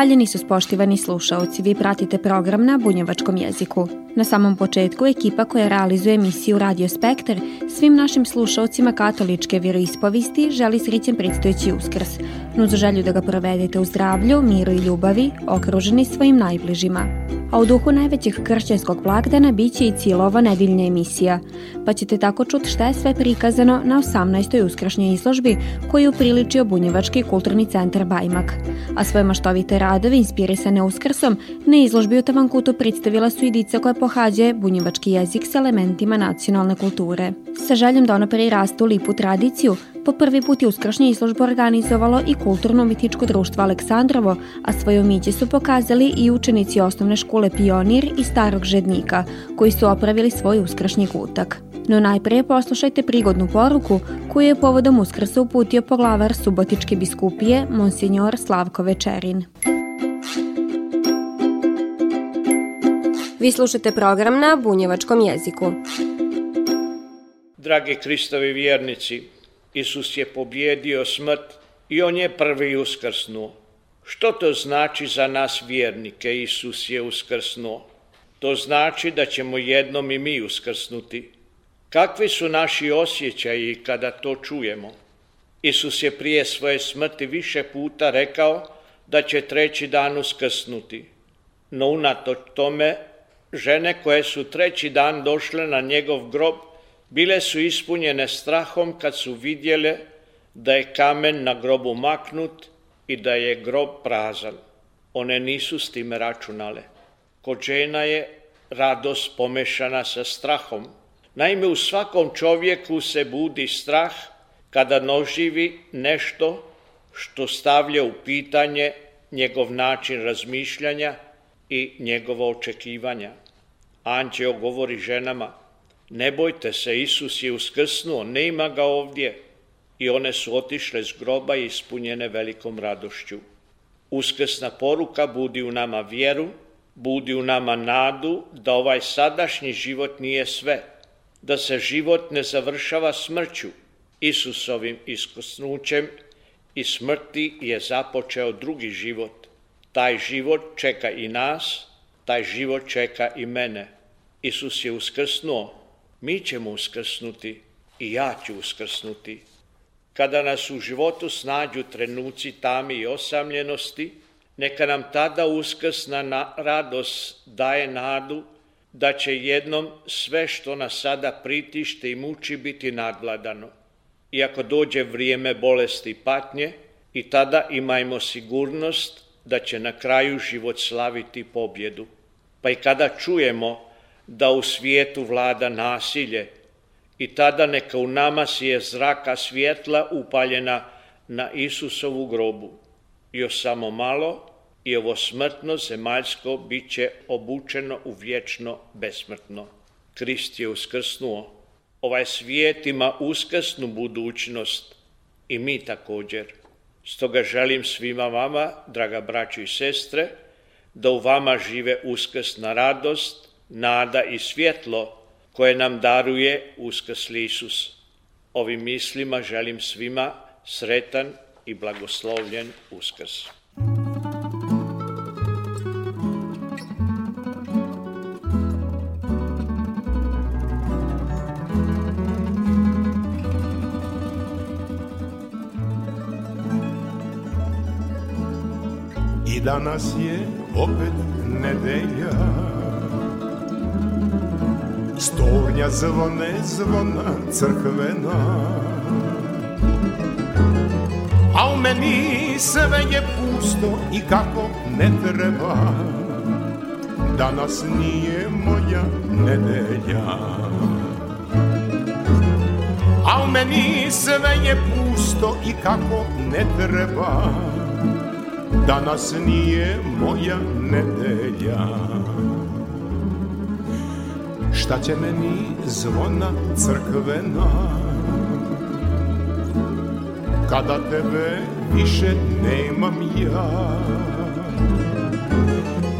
Valjeni su spoštivani slušaoci, vi pratite program na bunjevačkom jeziku. Na samom početku ekipa koja realizuje emisiju Radio Spektar svim našim slušaocima katoličke vjeroispovisti želi srićen predstojeći uskrs, za želju da ga provedete u zdravlju, miru i ljubavi, okruženi svojim najbližima. A u duhu najvećeg kršćanskog blagdana bit će i cijelova nedeljna emisija, pa ćete tako čuti šta je sve prikazano na 18. uskrašnjoj izložbi koju upriličio Bunjevački kulturni centar Bajmak. A svoje maštovite radovi inspirisane uskrsom na izložbi u Tavankutu predstavila su i dica koja pohađa bunjevački jezik s elementima nacionalne kulture. Sa željom da ona priraste u lipu tradiciju, po prvi put je uskršnje izložbu organizovalo i kulturno-umjetničko društvo Aleksandrovo, a svoje umiće su pokazali i učenici osnovne škole Pionir i Starog Žednika, koji su opravili svoj uskršnji kutak. No najprije poslušajte prigodnu poruku koju je povodom uskrsa uputio poglavar Subotičke biskupije, monsignor Slavko Večerin. Vi slušate program na bunjevačkom jeziku. Dragi Kristovi vjernici, Isus je pobjedio smrt i On je prvi uskrsnuo. Što to znači za nas vjernike? Isus je uskrsnuo. To znači da ćemo jednom i mi uskrsnuti. Kakvi su naši osjećaji kada to čujemo? Isus je prije svoje smrti više puta rekao da će treći dan uskrsnuti. No unatoč tome Žene koje su treći dan došle na njegov grob bile su ispunjene strahom kad su vidjele da je kamen na grobu maknut i da je grob prazan. One nisu s time računale. Kod žena je radost pomešana sa strahom. Naime, u svakom čovjeku se budi strah kada noživi nešto što stavlja u pitanje njegov način razmišljanja i njegovo očekivanja. Anđeo govori ženama, ne bojte se, Isus je uskrsnuo, ne ima ga ovdje. I one su otišle s groba i ispunjene velikom radošću. Uskrsna poruka budi u nama vjeru, budi u nama nadu da ovaj sadašnji život nije sve, da se život ne završava smrću. Isusovim iskosnućem i smrti je započeo drugi život. Taj život čeka i nas, taj život čeka i mene. Isus je uskrsnuo, mi ćemo uskrsnuti i ja ću uskrsnuti. Kada nas u životu snađu trenuci tami i osamljenosti, neka nam tada uskrsna na radost daje nadu da će jednom sve što nas sada pritište i muči biti nadvladano. Iako dođe vrijeme bolesti i patnje, i tada imajmo sigurnost da će na kraju život slaviti pobjedu. Pa i kada čujemo da u svijetu vlada nasilje i tada neka u nama sije zraka svjetla upaljena na Isusovu grobu. Još samo malo i ovo smrtno zemaljsko bit će obučeno u vječno besmrtno. Krist je uskrsnuo. Ovaj svijet ima uskrsnu budućnost i mi također. Stoga želim svima vama, draga braći i sestre, da u vama žive uskrsna radost, nada i svjetlo koje nam daruje uskrsli Isus. Ovim mislima želim svima sretan i blagoslovljen uskrs. I danas je opet nedelja Stornja zvone zvona crkvena. A u meni sve je pusto i kako ne treba. Danas nije moja nedelja. A u meni sve je pusto i kako ne treba. Danas nije moja nedelja Šta će meni zvona crkvena Kada tebe više nemam ja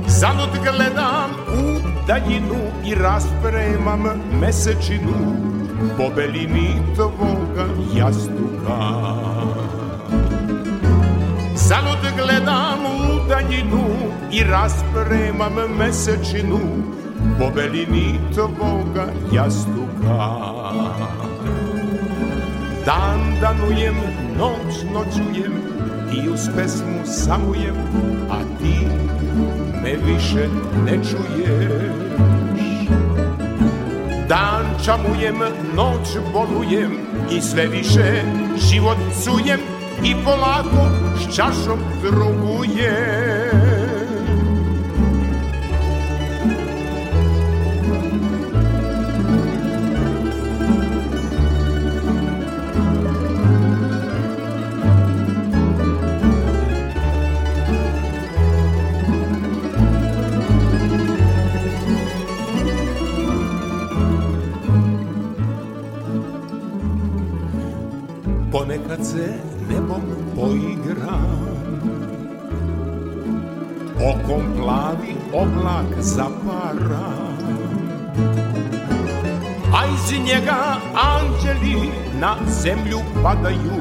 Zalud gledam u daljinu i raspremam mesečinu po belini tvoga jastuka. Zalud gledam u daljinu i raspremam mesečinu po belini tvoga jastuka. Dan danujem, noć noćujem i uz pesmu samujem, a ti me više ne čuješ. Dan čamujem, noć bolujem i sve više život cujem i polako s čašom drugujem. Ponekad se nebom poigram Okom plavi oblak zapara. A iz njega anđeli na zemlju padaju.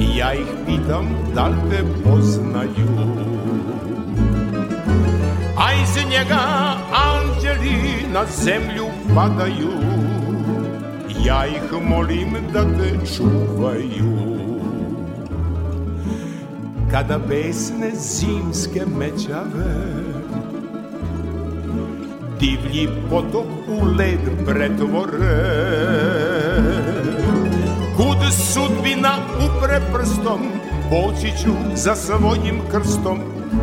I ja ih pitam da li te poznaju. A iz njega anđeli na zemlju padaju Ja ih molim da te čuvaju. Kada besne zimske mećave Divlji potok u led pretvore. Kud sudbina upre prstom Poći ću za svojim krstom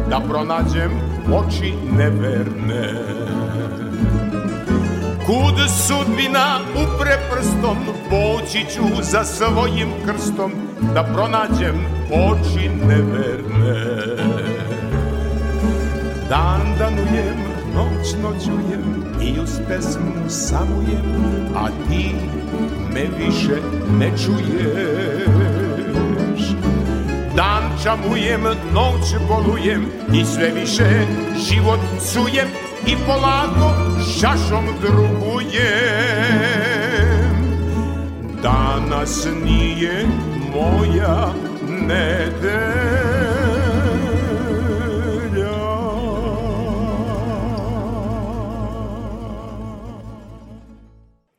Da pronađem oči neverne Kud sudbina upre prstom, poći ću za svojim krstom, da pronađem oči neverne. Dan danujem, noć noćujem i uz pesmu samujem, a ti me više ne čuješ. Dan čamujem, noć bolujem i sve više život cujem i polako čašom drugujem. Danas nije moja nedelja.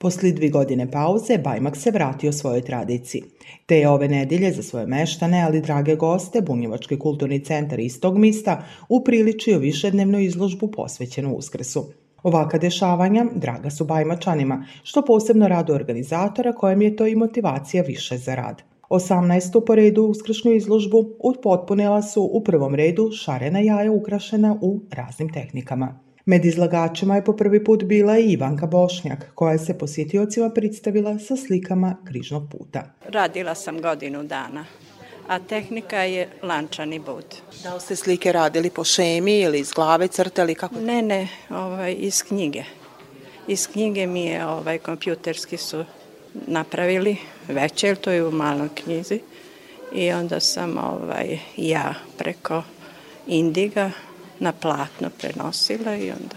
Posle dvi godine pauze, Bajmak se vratio svojoj tradiciji. Te je ove nedelje za svoje meštane, ali drage goste, Bunjevački kulturni centar istog mista upriličio višednevnu izložbu posvećenu Uskresu. Ovaka dešavanja draga su Bajmačanima, što posebno rado organizatora kojem je to i motivacija više za rad. 18. po redu uskršnju izložbu upotpunila su u prvom redu šarena jaja ukrašena u raznim tehnikama. Med izlagačima je po prvi put bila i Ivanka Bošnjak, koja se posjetiocima predstavila sa slikama križnog puta. Radila sam godinu dana, a tehnika je lančani bud. Da li ste slike radili po šemi ili iz glave crtali? Kako? Ne, ne, ovaj, iz knjige. Iz knjige mi je ovaj, kompjuterski su napravili veće, jer to je u maloj knjizi. I onda sam ovaj, ja preko Indiga na platno prenosila i onda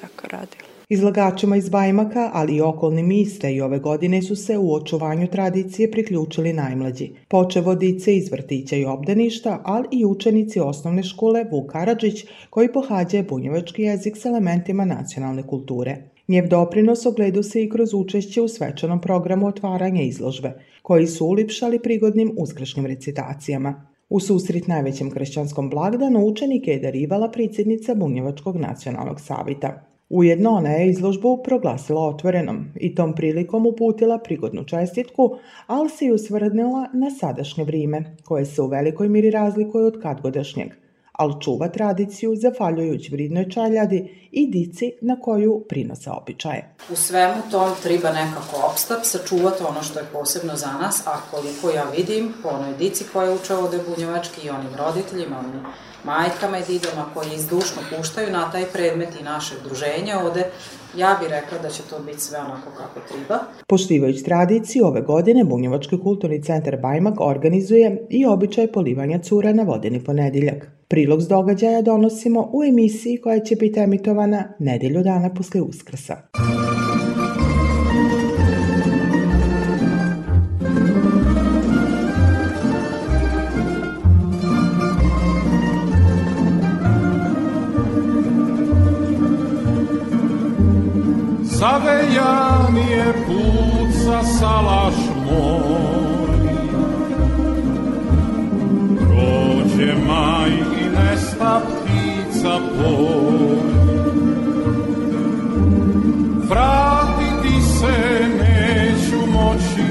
tako radila. Izlagačima iz Bajmaka, ali i okolnim iste i ove godine su se u očuvanju tradicije priključili najmlađi. Počevodice iz vrtića i obdaništa, ali i učenici osnovne škole Vuk Karadžić koji pohađa bunjevački jezik s elementima nacionalne kulture. Njev doprinos ogledu se i kroz učešće u svečanom programu otvaranja izložbe, koji su ulipšali prigodnim uskršnjim recitacijama. U susret najvećem kršćanskom blagdanu učenike je darivala predsjednica Bunjevačkog nacionalnog savita. Ujedno ona je izložbu proglasila otvorenom i tom prilikom uputila prigodnu čestitku, ali se i usvrdnila na sadašnje vrijeme, koje se u velikoj miri razlikuje od kadgodašnjeg, ali čuva tradiciju zafaljujući vridnoj čaljadi i dici na koju prinose običaje. U svemu tom treba nekako opstat, sačuvati ono što je posebno za nas, a koliko ja vidim po onoj dici koja uče ovde bunjevački i onim roditeljima, onim majkama i didama koji izdušno puštaju na taj predmet i naše druženje ovde, ja bih rekla da će to biti sve onako kako treba. Poštivajući tradiciju, ove godine Bunjevački kulturni centar Bajmak organizuje i običaj polivanja cura na vodeni ponediljak. Prilog s događaja donosimo u emisiji koja će biti emitovana nedelju dana posle Uskrsa. Zavejan je put za salaš moj Prođe maj i nesta ptica poj. Vratiti se neću moći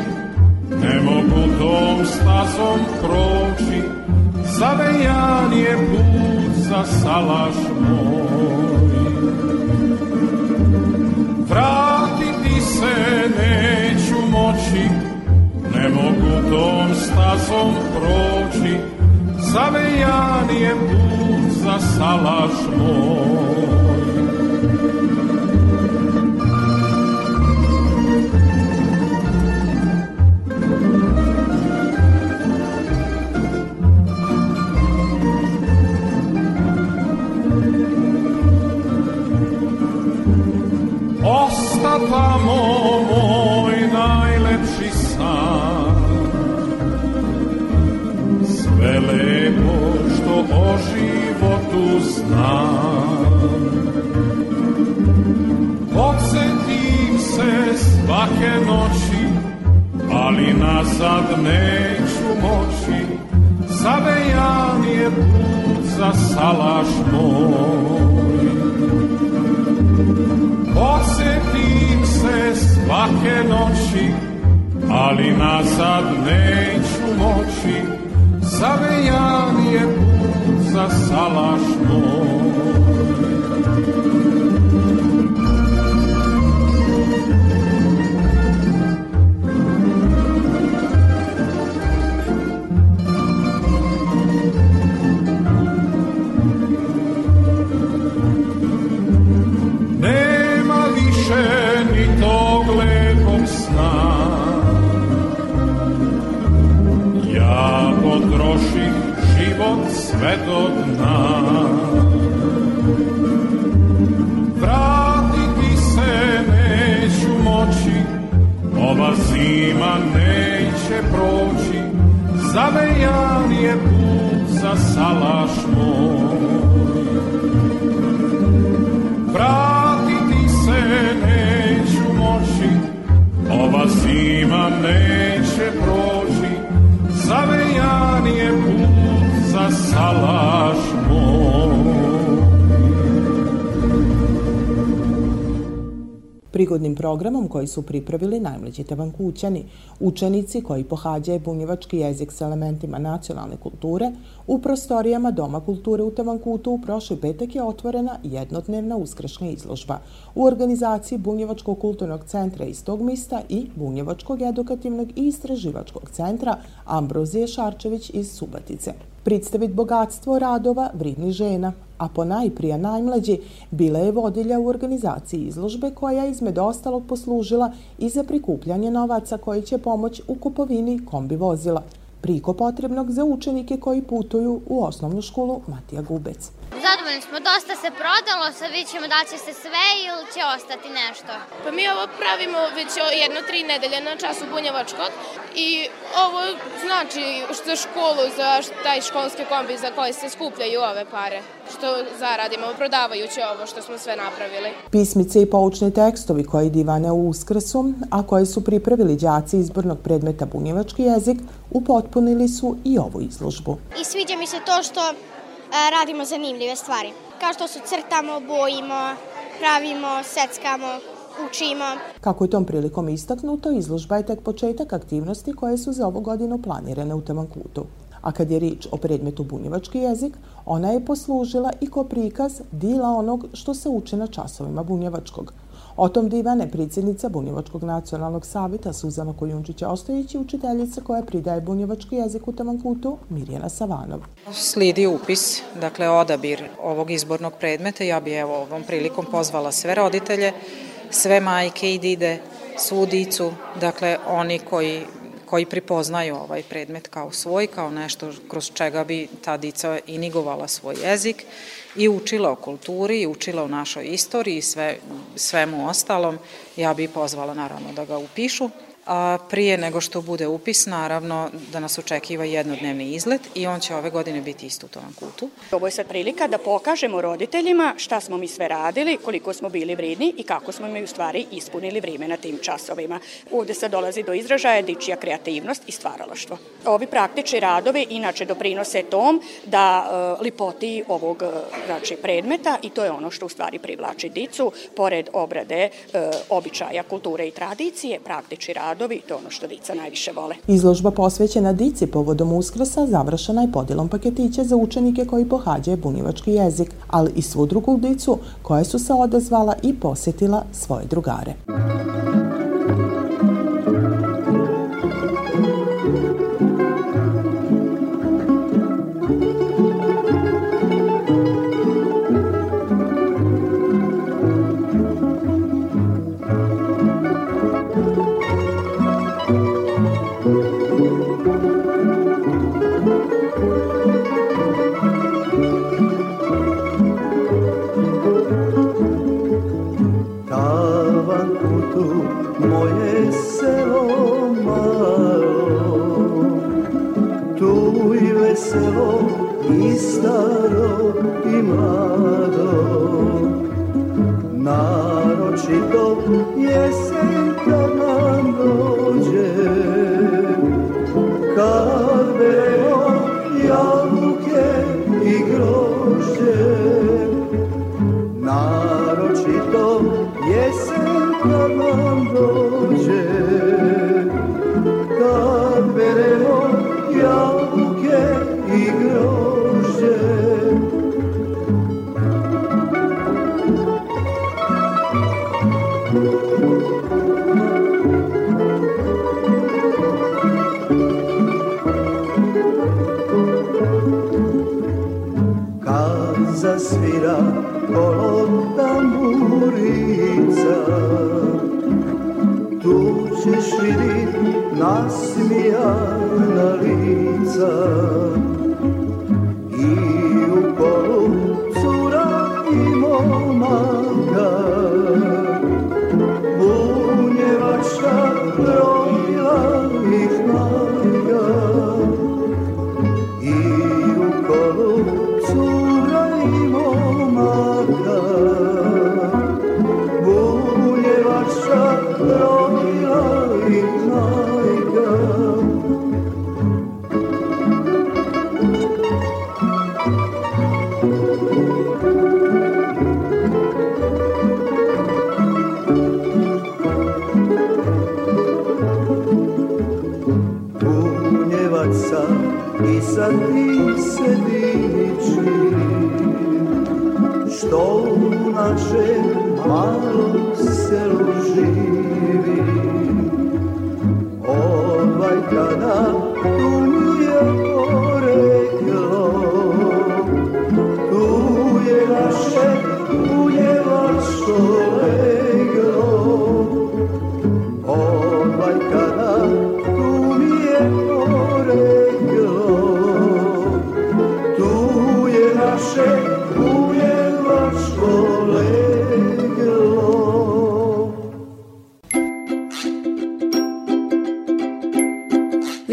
Ne mogu tom stazom proći. Zavejan je put za salaš moj Vratiti se neću moći, ne mogu tom stazom proći, zavejan je put za salaš moj. Znam. Podsjetim se svake noći Ali nazad neću moći. Zavejan je put za salaš moj. Posetim se svake noći, ali nazad neću moći, zavejan je put za salaš sve do dna Vratiti se neću moći Ova zima neće proći. Zavejan je put za salaš moj. Vratiti se neću moći, ova zima neće proći, zavejan put Prigodnim programom koji su pripravili najmlađi tevankućani, učenici koji pohađaju bunjevački jezik s elementima nacionalne kulture, u prostorijama Doma kulture u Tevankutu u prošli petak je otvorena jednodnevna uskršnja izložba u organizaciji Bunjevačkog kulturnog centra iz tog mista i Bunjevačkog edukativnog i istraživačkog centra Ambrozije Šarčević iz Subatice. Predstavit bogatstvo radova vridni žena, a po najprija najmlađi bila je vodilja u organizaciji izložbe koja je izmed ostalog poslužila i za prikupljanje novaca koji će pomoć u kupovini kombi vozila, priko potrebnog za učenike koji putuju u osnovnu školu Matija Gubec. Zadovoljni smo, dosta se prodalo, sad vidjet ćemo da će se sve ili će ostati nešto. Pa mi ovo pravimo već jedno tri nedelje na času bunjevačkog i ovo znači za školu, za taj školski kombi za koje se skupljaju ove pare, što zaradimo prodavajući ovo što smo sve napravili. Pismice i poučni tekstovi koji divane u uskrsu, a koje su pripravili đaci izbornog predmeta bunjevački jezik, upotpunili su i ovu izložbu. I sviđa mi se to što radimo zanimljive stvari. Kao što su crtamo, bojimo, pravimo, seckamo, učimo. Kako je tom prilikom istaknuto, izložba je tek početak aktivnosti koje su za ovu godinu planirane u Temankutu. a kad je rič o predmetu bunjevački jezik, ona je poslužila i ko prikaz dila onog što se uči na časovima bunjevačkog. O tom divane predsjednica Bunjevačkog nacionalnog savjeta Suzana Kojunčića Ostojić i učiteljica koja pridaje bunjevački jezik u Tavankutu Mirjana Savanov. Slidi upis, dakle odabir ovog izbornog predmeta. Ja bi evo ovom prilikom pozvala sve roditelje, sve majke i dide, svu dicu, dakle oni koji koji pripoznaju ovaj predmet kao svoj, kao nešto kroz čega bi ta dica inigovala svoj jezik i učila o kulturi i učila o našoj istoriji i sve, svemu ostalom, ja bih pozvala naravno da ga upišu a prije nego što bude upis, naravno da nas očekiva jednodnevni izlet i on će ove godine biti isto u tom kutu. Ovo je sad prilika da pokažemo roditeljima šta smo mi sve radili, koliko smo bili vridni i kako smo mi u stvari ispunili vrime na tim časovima. Ovde sad dolazi do izražaja dičija kreativnost i stvaralaštvo. Ovi praktični radovi inače doprinose tom da e, lipoti ovog znači, predmeta i to je ono što u stvari privlači dicu, pored obrade e, običaja, kulture i tradicije, praktični radovi radovi, to ono što dica najviše vole. Izložba posvećena dici povodom uskrsa završena je podilom paketića za učenike koji pohađaju bunjevački jezik, ali i svu drugu dicu koja su se odazvala i posetila svoje drugare.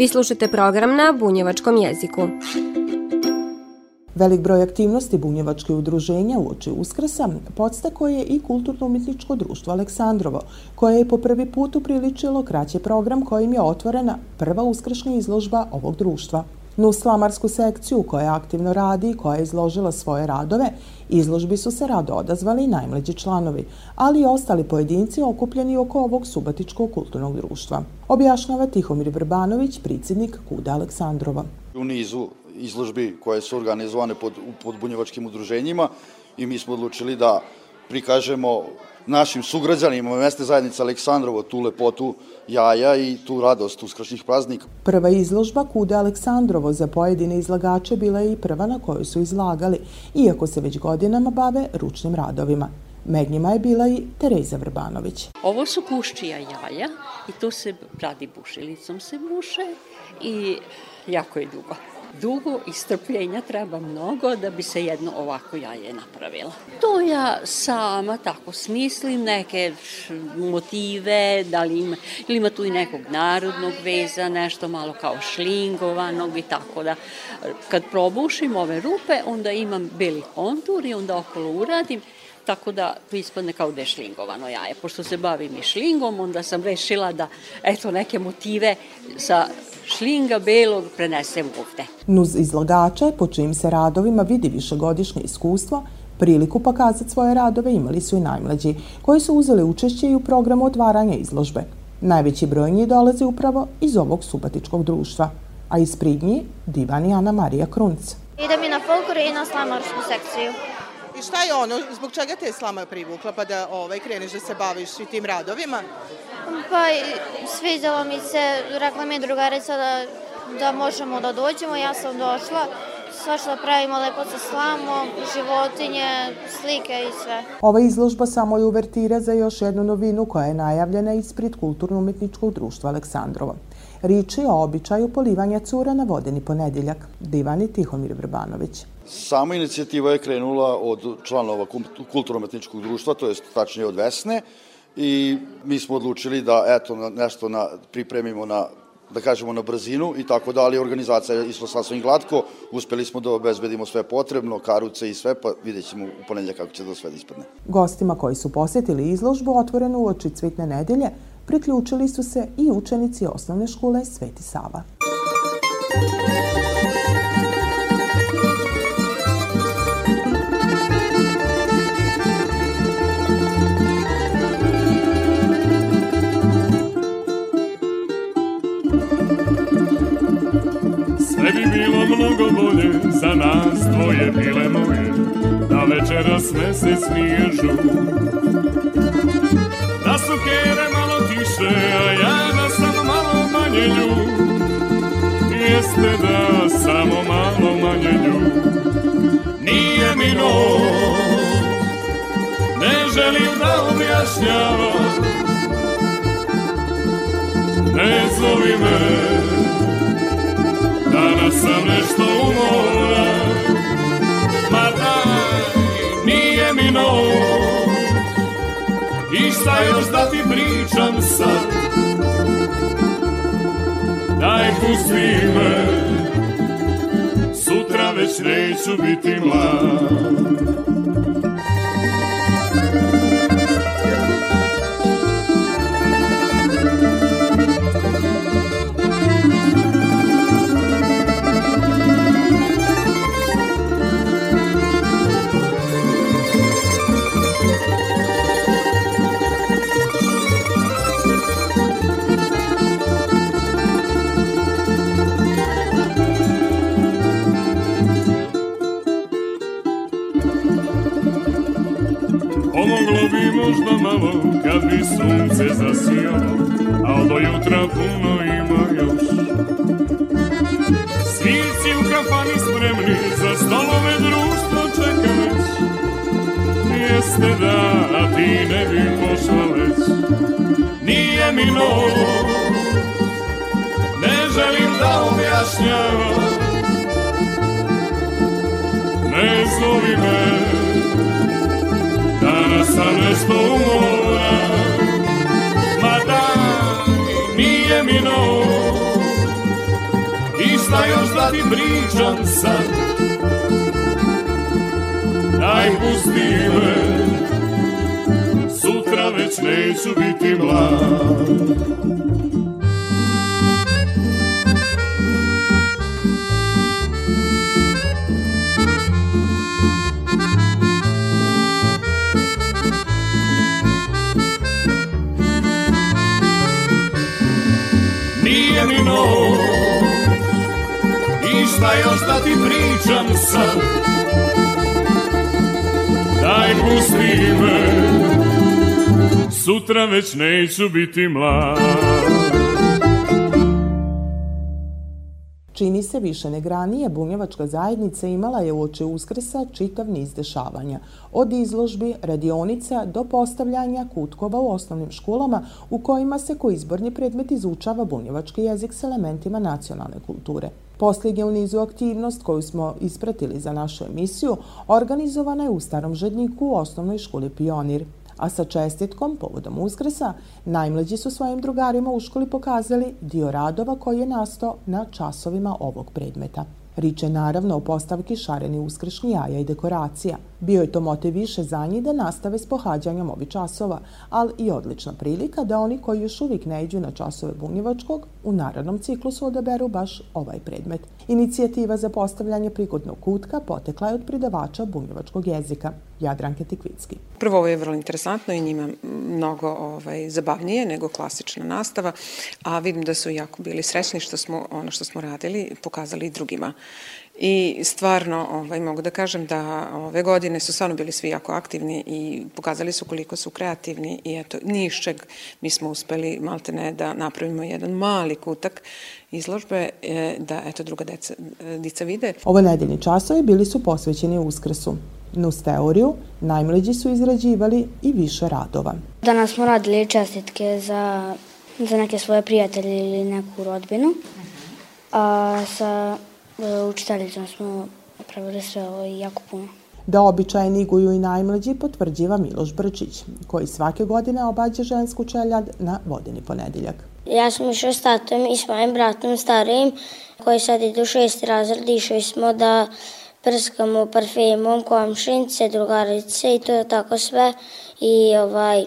Slušate program na bunjevačkom jeziku. Velik broj aktivnosti bunjevačke udruženja u oči Uskrsa podstako je i Kulturno-umjetničko društvo Aleksandrovo, koje je po prvi put upriličilo kraće program kojim je otvorena prva uskršnja izložba ovog društva. Nuslamarsku sekciju koja aktivno radi i koja je izložila svoje radove, izložbi su se rado odazvali i najmlađi članovi, ali i ostali pojedinci okupljeni oko ovog subatičkog kulturnog društva. Objašnjava Tihomir Vrbanović, predsjednik Kuda Aleksandrova. u nizu izložbi koje su organizovane pod, pod bunjevačkim udruženjima i mi smo odlučili da prikažemo našim sugrađanima mesne zajednice Aleksandrovo tu lepotu jaja i tu radost uskrašnjih praznika. Prva izložba Kude Aleksandrovo za pojedine izlagače bila je i prva na kojoj su izlagali, iako se već godinama bave ručnim radovima. Med njima je bila i Tereza Vrbanović. Ovo su kuščija jaja i to se radi bušilicom se buše i jako je dugo dugo i strpljenja treba mnogo da bi se jedno ovako jaje napravilo. To ja sama tako smislim, neke motive, da li ima, ili ima tu i nekog narodnog veza, nešto malo kao šlingovanog i tako da kad probušim ove rupe, onda imam beli kontur i onda okolo uradim tako da to ispadne kao da je šlingovano jaje. Pošto se bavim i šlingom, onda sam rešila da eto neke motive sa šlinga belog prenesem ovde. Nuz izlagače, po čijim se radovima vidi višegodišnje iskustvo, priliku pokazati svoje radove imali su i najmlađi, koji su uzeli učešće i u programu otvaranja izložbe. Najveći broj njih dolazi upravo iz ovog subatičkog društva, a iz Pridnji divan je Ana Marija Krunc. Idem i na folklor i na slamarsku sekciju. I šta je ono, zbog čega te je slama privukla pa da ovaj, kreneš da se baviš i tim radovima? Pa sviđalo mi se, rekla mi drugarica da, da možemo da dođemo, ja sam došla, svašta pravimo lepo sa slamom, životinje, slike i sve. Ova izložba samo je uvertira za još jednu novinu koja je najavljena ispred Kulturno-umetničkog društva Aleksandrova. Rič je o običaju polivanja cura na vodeni ponedeljak. Divani Tihomir Vrbanović. Sama inicijativa je krenula od članova Kulturno-umetničkog društva, to je tačnije od Vesne, i mi smo odlučili da eto nešto na, pripremimo na da kažemo na brzinu i tako da, ali organizacija je išla sasvim glatko, uspeli smo da obezbedimo sve potrebno, karuce i sve, pa vidjet ćemo u ponedljak kako će da sve da ispadne. Gostima koji su posetili izložbu otvorenu u oči Cvitne nedelje priključili su se i učenici osnovne škole Sveti Sava. Sve bolje za nas dvoje bile moje Da večeras mesec nije žut Da su kere malo tiše, a ja da sam malo manje ljud Jeste da samo malo manje ljud Nije mi noć Ne želim da objašnjavam. Ne zovi me Danas sam nešto umoran Ma daj, nije mi noć I šta još da ti pričam sad? Daj pusti me Sutra već neću biti mlad možda malo kad bi sunce zasijalo, al do jutra puno ima još. Svici u kafani spremni, za stolove društvo čeka već. Jeste da, a ti ne bi pošla već. Nije mi noć, ne želim da objašnjavam. Ne zovi me, sam nešto umoran Ma daj, nije mi noć I šta još da ti pričam sad. Daj pusti me. Sutra već neću biti mlad pričam sad Daj pusti me Sutra već neću biti mlad Čini se više negranije, bunjevačka zajednica imala je uoči uskresa čitav niz dešavanja. Od izložbi, radionica do postavljanja kutkova u osnovnim školama u kojima se ko izborni predmet izučava bunjevački jezik s elementima nacionalne kulture. Poslednje u nizu aktivnost koju smo ispratili za našu emisiju organizovana je u Starom Žedniku u osnovnoj školi Pionir a sa čestitkom povodom uskresa najmlađi su svojim drugarima u školi pokazali dio radova koji je nastao na časovima ovog predmeta. Rič naravno o postavki šareni uskršnji jaja i dekoracija. Bio je to motiv više za njih da nastave s pohađanjem ovih časova, ali i odlična prilika da oni koji još uvijek ne iđu na časove bunjevačkog u narodnom ciklusu odaberu baš ovaj predmet. Inicijativa za postavljanje prigodnog kutka potekla je od pridavača bunjevačkog jezika, Jadranke Tikvicki. Prvo ovo je vrlo interesantno i njima mnogo ovaj, zabavnije nego klasična nastava, a vidim da su jako bili srećni što smo ono što smo radili pokazali i drugima. I stvarno ovaj, mogu da kažem da ove godine su stvarno bili svi jako aktivni i pokazali su koliko su kreativni i eto, nišćeg mi smo uspeli maltene da napravimo jedan mali kutak izložbe e, da eto druga deca, dica vide. Ove nedeljni časovi bili su posvećeni uskrsu. Nus teoriju najmlađi su izrađivali i više radova. Danas smo radili čestitke za, za neke svoje prijatelje ili neku rodbinu. A sa e, učiteljicom smo napravili sve ovo i jako puno. Da običaje niguju i najmlađi potvrđiva Miloš Brčić, koji svake godine obađa žensku čeljad na vodeni ponedeljak. Ja sam išao s tatom i s mojim bratom starijim, koji sad idu šesti razred, išli smo da prskamo parfemom, komšinice, drugarice i to je tako sve. I ovaj,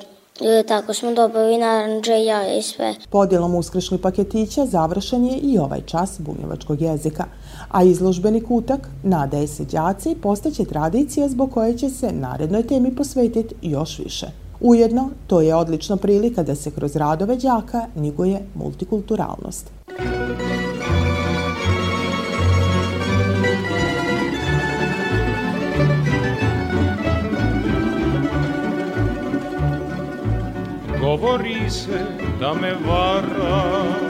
tako smo dobili naranđe, jaja i sve. Podjelom uskrešnih paketića završen je i ovaj čas bunjevačkog jezika, a izložbeni kutak, nadaje se đaci, postaće tradicija zbog koje će se narednoj temi posvetiti još više. Ujedno, to je odlična prilika da se kroz radove đaka niguje multikulturalnost. Govori se da me varaš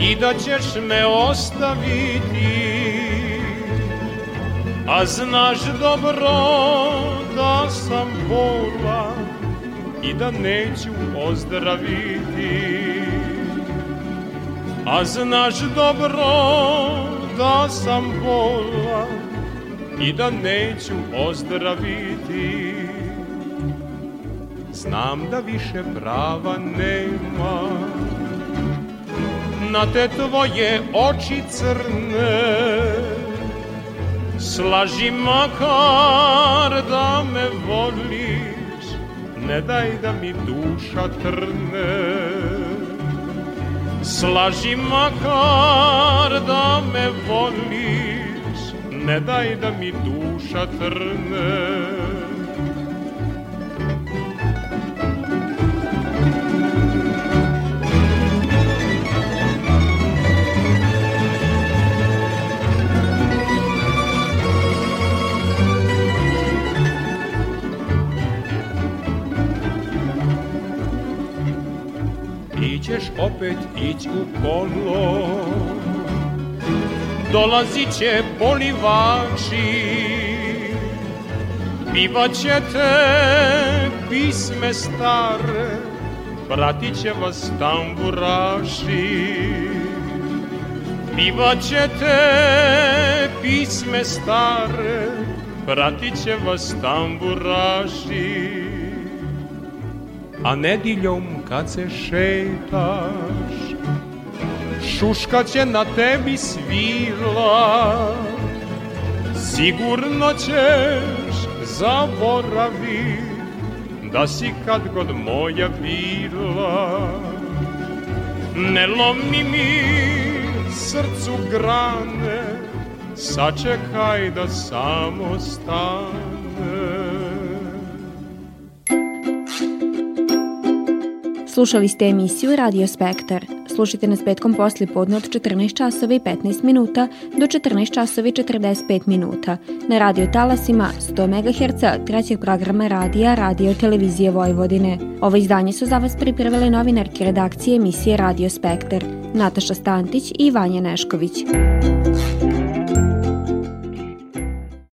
i da ćeš me ostaviti. A znaš dobro da sam bola i da neću ozdraviti. A znaš dobro da sam bola i da neću ozdraviti Znam da više prava nema. Na te tvoje oči crne Slaži makar da me voliš Ne daj da mi duša trne. Slaži makar da me voliš Ne daj da mi duša trne opet ići u kolo Dolazit će polivači Pivaće te pisme stare Pratit će vas tamburaši. Pivaće te pisme stare Pratit će vas tamburaši A nediljom kad se šetaš Šuška će na tebi svila. Sigurno ćeš zaboravit Da si kad god moja bila. Ne lomi mi srcu grane Sačekaj da samo stane Slušali ste emisiju Radio Spektar. Slušajte nas petkom posli podne od 14 časova i 15 minuta do 14 časova i 45 minuta na radio talasima 100 MHz trećeg programa radija Radio Televizije Vojvodine. Ovo izdanje su za vas pripremile novinarke redakcije emisije Radio Spektar, Nataša Stantić i Vanja Nešković.